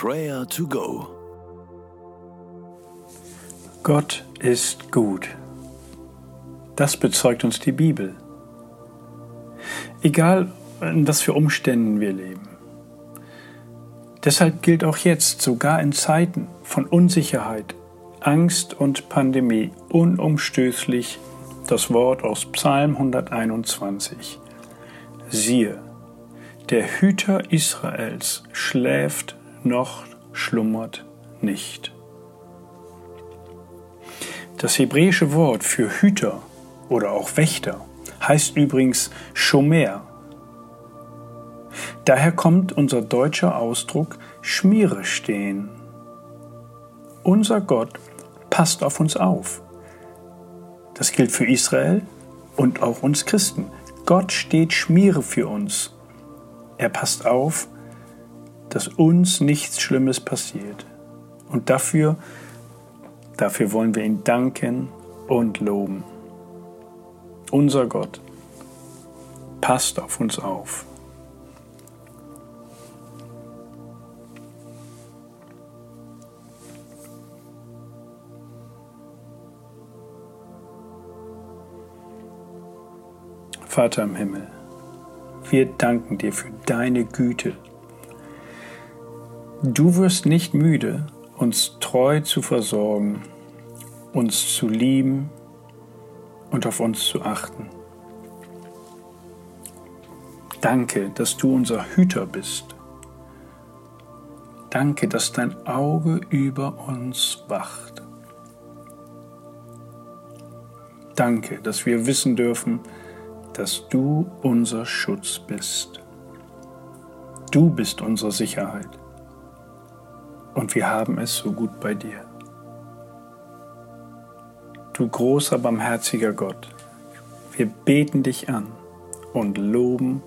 Prayer to Go. Gott ist gut. Das bezeugt uns die Bibel. Egal, in was für Umständen wir leben. Deshalb gilt auch jetzt, sogar in Zeiten von Unsicherheit, Angst und Pandemie, unumstößlich das Wort aus Psalm 121. Siehe, der Hüter Israels schläft noch, schlummert nicht. Das hebräische Wort für Hüter oder auch Wächter heißt übrigens Schomer. Daher kommt unser deutscher Ausdruck Schmiere stehen. Unser Gott passt auf uns auf. Das gilt für Israel und auch uns Christen. Gott steht Schmiere für uns. Er passt auf, dass uns nichts Schlimmes passiert. Und dafür, dafür wollen wir ihn danken und loben. Unser Gott passt auf uns auf. Vater im Himmel, wir danken dir für deine Güte. Du wirst nicht müde, uns treu zu versorgen, uns zu lieben und auf uns zu achten. Danke, dass du unser Hüter bist. Danke, dass dein Auge über uns wacht. Danke, dass wir wissen dürfen, dass du unser Schutz bist. Du bist unsere Sicherheit. Und wir haben es so gut bei dir. Du großer, barmherziger Gott, wir beten dich an und loben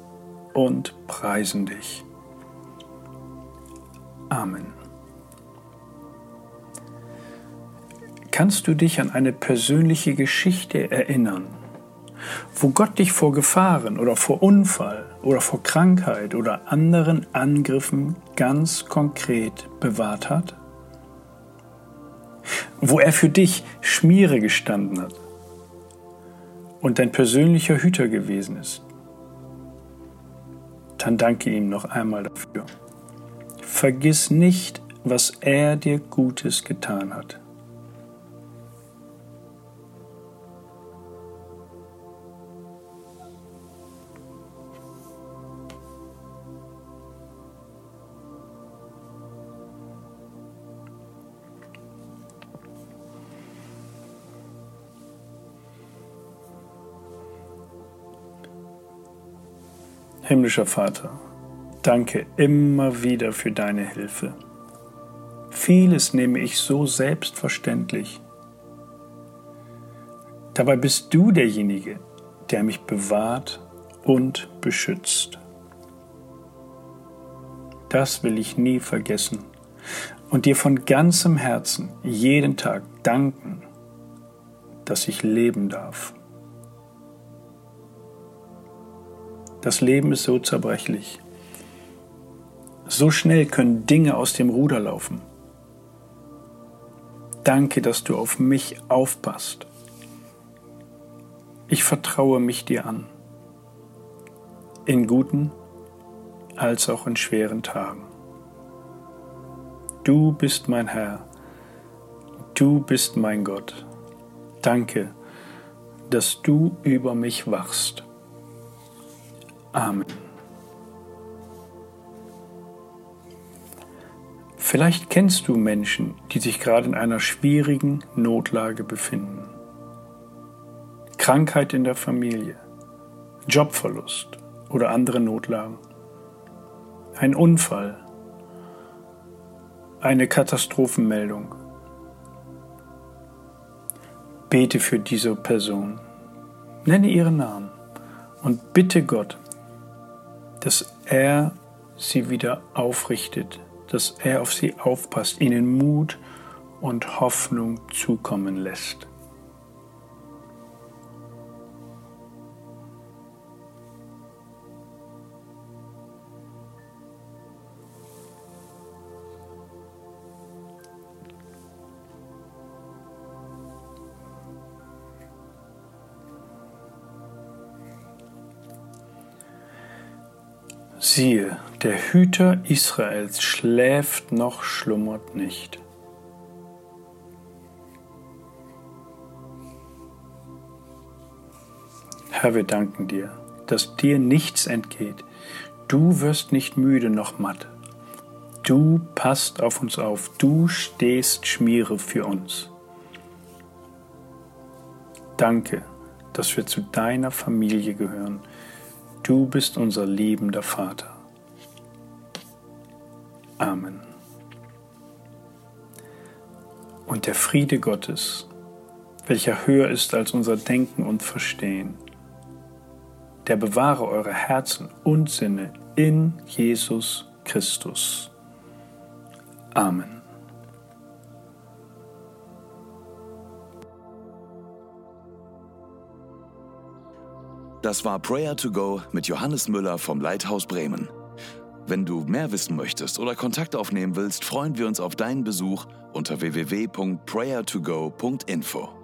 und preisen dich. Amen. Kannst du dich an eine persönliche Geschichte erinnern? wo Gott dich vor Gefahren oder vor Unfall oder vor Krankheit oder anderen Angriffen ganz konkret bewahrt hat? Wo er für dich Schmiere gestanden hat und dein persönlicher Hüter gewesen ist? Dann danke ihm noch einmal dafür. Vergiss nicht, was er dir Gutes getan hat. Himmlischer Vater, danke immer wieder für deine Hilfe. Vieles nehme ich so selbstverständlich. Dabei bist du derjenige, der mich bewahrt und beschützt. Das will ich nie vergessen und dir von ganzem Herzen jeden Tag danken, dass ich leben darf. Das Leben ist so zerbrechlich. So schnell können Dinge aus dem Ruder laufen. Danke, dass du auf mich aufpasst. Ich vertraue mich dir an. In guten als auch in schweren Tagen. Du bist mein Herr. Du bist mein Gott. Danke, dass du über mich wachst. Amen. Vielleicht kennst du Menschen, die sich gerade in einer schwierigen Notlage befinden. Krankheit in der Familie, Jobverlust oder andere Notlagen, ein Unfall, eine Katastrophenmeldung. Bete für diese Person. Nenne ihren Namen und bitte Gott, dass er sie wieder aufrichtet, dass er auf sie aufpasst, ihnen Mut und Hoffnung zukommen lässt. Siehe, der Hüter Israels schläft noch schlummert nicht. Herr, wir danken dir, dass dir nichts entgeht. Du wirst nicht müde noch matt. Du passt auf uns auf. Du stehst Schmiere für uns. Danke, dass wir zu deiner Familie gehören. Du bist unser liebender Vater. Amen. Und der Friede Gottes, welcher höher ist als unser Denken und Verstehen, der bewahre eure Herzen und Sinne in Jesus Christus. Amen. Das war Prayer to Go mit Johannes Müller vom Leithaus Bremen. Wenn du mehr wissen möchtest oder Kontakt aufnehmen willst, freuen wir uns auf deinen Besuch unter www.prayertogo.info.